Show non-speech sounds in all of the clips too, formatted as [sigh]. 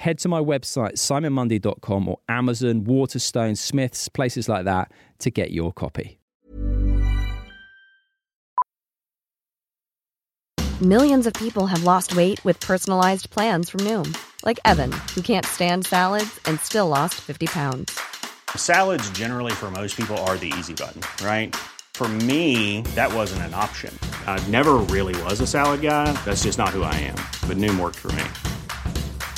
head to my website, simonmundie.com or Amazon, Waterstone, Smiths, places like that to get your copy. Millions of people have lost weight with personalized plans from Noom, like Evan, who can't stand salads and still lost 50 pounds. Salads, generally, for most people, are the easy button, right? For me, that wasn't an option. I never really was a salad guy. That's just not who I am. But Noom worked for me.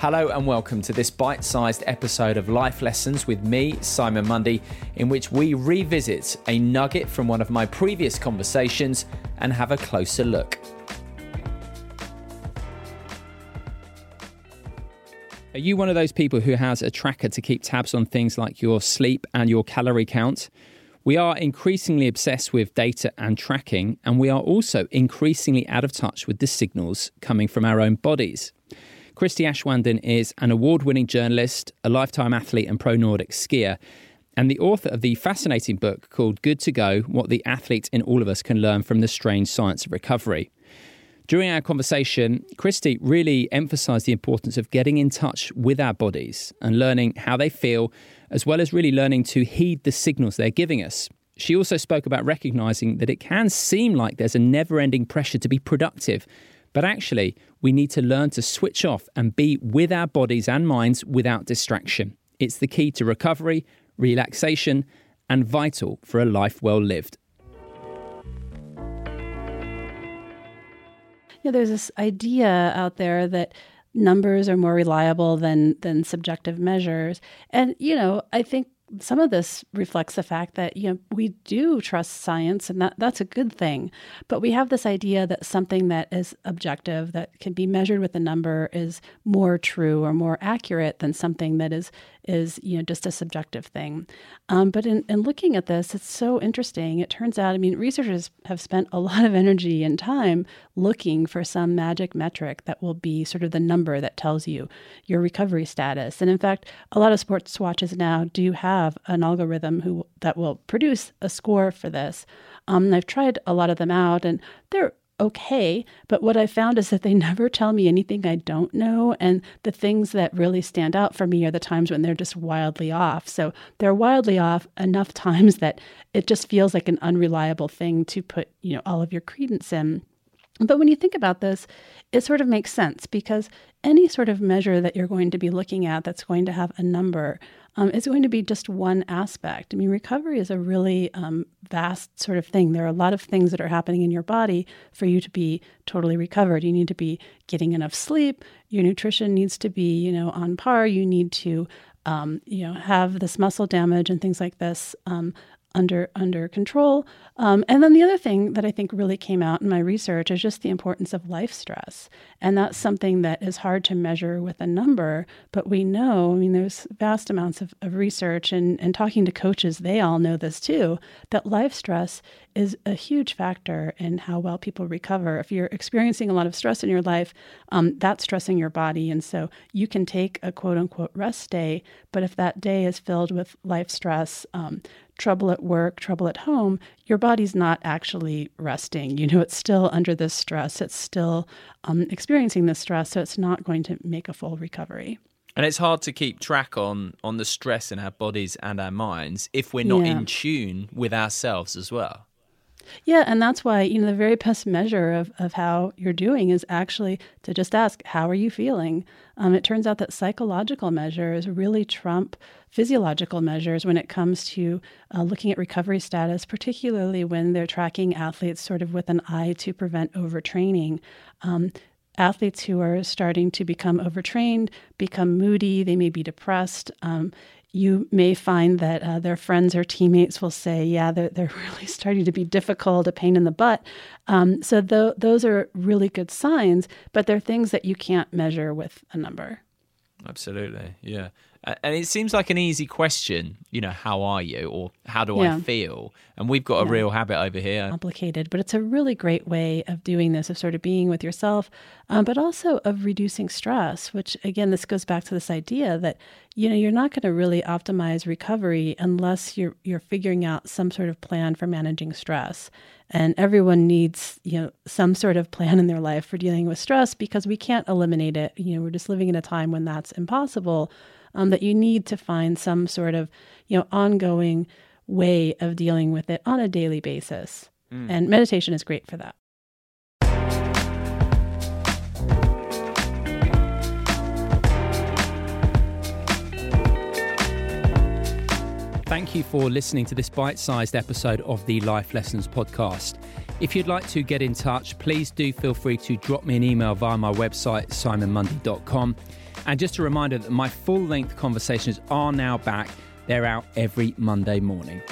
Hello and welcome to this bite sized episode of Life Lessons with me, Simon Mundie, in which we revisit a nugget from one of my previous conversations and have a closer look. Are you one of those people who has a tracker to keep tabs on things like your sleep and your calorie count? We are increasingly obsessed with data and tracking, and we are also increasingly out of touch with the signals coming from our own bodies. Christie Aschwanden is an award winning journalist, a lifetime athlete, and pro Nordic skier, and the author of the fascinating book called Good to Go What the Athlete in All of Us Can Learn from the Strange Science of Recovery. During our conversation, Christie really emphasized the importance of getting in touch with our bodies and learning how they feel, as well as really learning to heed the signals they're giving us. She also spoke about recognizing that it can seem like there's a never ending pressure to be productive but actually, we need to learn to switch off and be with our bodies and minds without distraction. It's the key to recovery, relaxation, and vital for a life well lived. Yeah, there's this idea out there that numbers are more reliable than than subjective measures. And you know, I think some of this reflects the fact that you know we do trust science and that that's a good thing. But we have this idea that something that is objective that can be measured with a number is more true or more accurate than something that is is you know just a subjective thing. Um, but in, in looking at this it's so interesting. It turns out i mean researchers have spent a lot of energy and time looking for some magic metric that will be sort of the number that tells you your recovery status. And in fact a lot of sports watches now do have an algorithm who that will produce a score for this um, i've tried a lot of them out and they're okay. But what I found is that they [laughs] never tell me anything I don't know. And the things that really stand out for me are the times when they're just wildly off. So they're wildly off enough [laughs] times that it just feels like an unreliable thing to put, you know, all of your credence in. But when you think about this, it sort of makes sense because any sort of measure that you're going to be looking at that's going to have a number um, is going to be just one aspect. I mean, recovery is a really um, vast sort of thing. There are a lot of things that are happening in your body for you to be totally recovered. You need to be getting enough sleep. Your nutrition needs to be, you know, on par. You need to um, you know, have this muscle damage and things like this um, under under control. Um, and then the other thing that I think really came out in my research is just the importance of life stress, and that's something that is hard to measure with a number. But we know, I mean, there's vast amounts of, of research and and talking to coaches, they all know this too, that life stress is a huge factor in how well people recover. If you're experiencing a lot of stress in your life, um, that's stressing your body. And so you can take a quote unquote rest day, but if that day is filled with life stress, um, trouble at work, trouble at home, your body's not actually resting. You know, it's still under this stress, it's still um, experiencing this stress, so it's not going to make a full recovery. And it's hard to keep track on on the stress in our bodies and our minds if we're not yeah. in tune with ourselves as well. Yeah, and that's why, you know, the very best measure of, of how you're doing is actually to just ask, how are you feeling? Um, it turns out that psychological measures really trump physiological measures when it comes to uh, looking at recovery status, particularly when they're tracking athletes sort of with an eye to prevent overtraining. Um, athletes who are starting to become overtrained become moody, they may be depressed. Um, you may find that uh, their friends or teammates will say, Yeah, they're, they're [laughs] really starting to be difficult, a pain in the butt. Um, so, th- those are really good signs, but they're things that you can't measure with a number. Absolutely. Yeah. And it seems like an easy question, you know, how are you or how do yeah. I feel? And we've got a yeah. real habit over here. Complicated, but it's a really great way of doing this, of sort of being with yourself, um, but also of reducing stress, which again, this goes back to this idea that, you know, you're not going to really optimize recovery unless you're, you're figuring out some sort of plan for managing stress. And everyone needs, you know, some sort of plan in their life for dealing with stress because we can't eliminate it. You know, we're just living in a time when that's impossible um, that you need to find some sort of you know ongoing way of dealing with it on a daily basis. Mm. And meditation is great for that. Thank you for listening to this bite sized episode of the Life Lessons podcast. If you'd like to get in touch, please do feel free to drop me an email via my website, simonmundie.com. And just a reminder that my full length conversations are now back. They're out every Monday morning.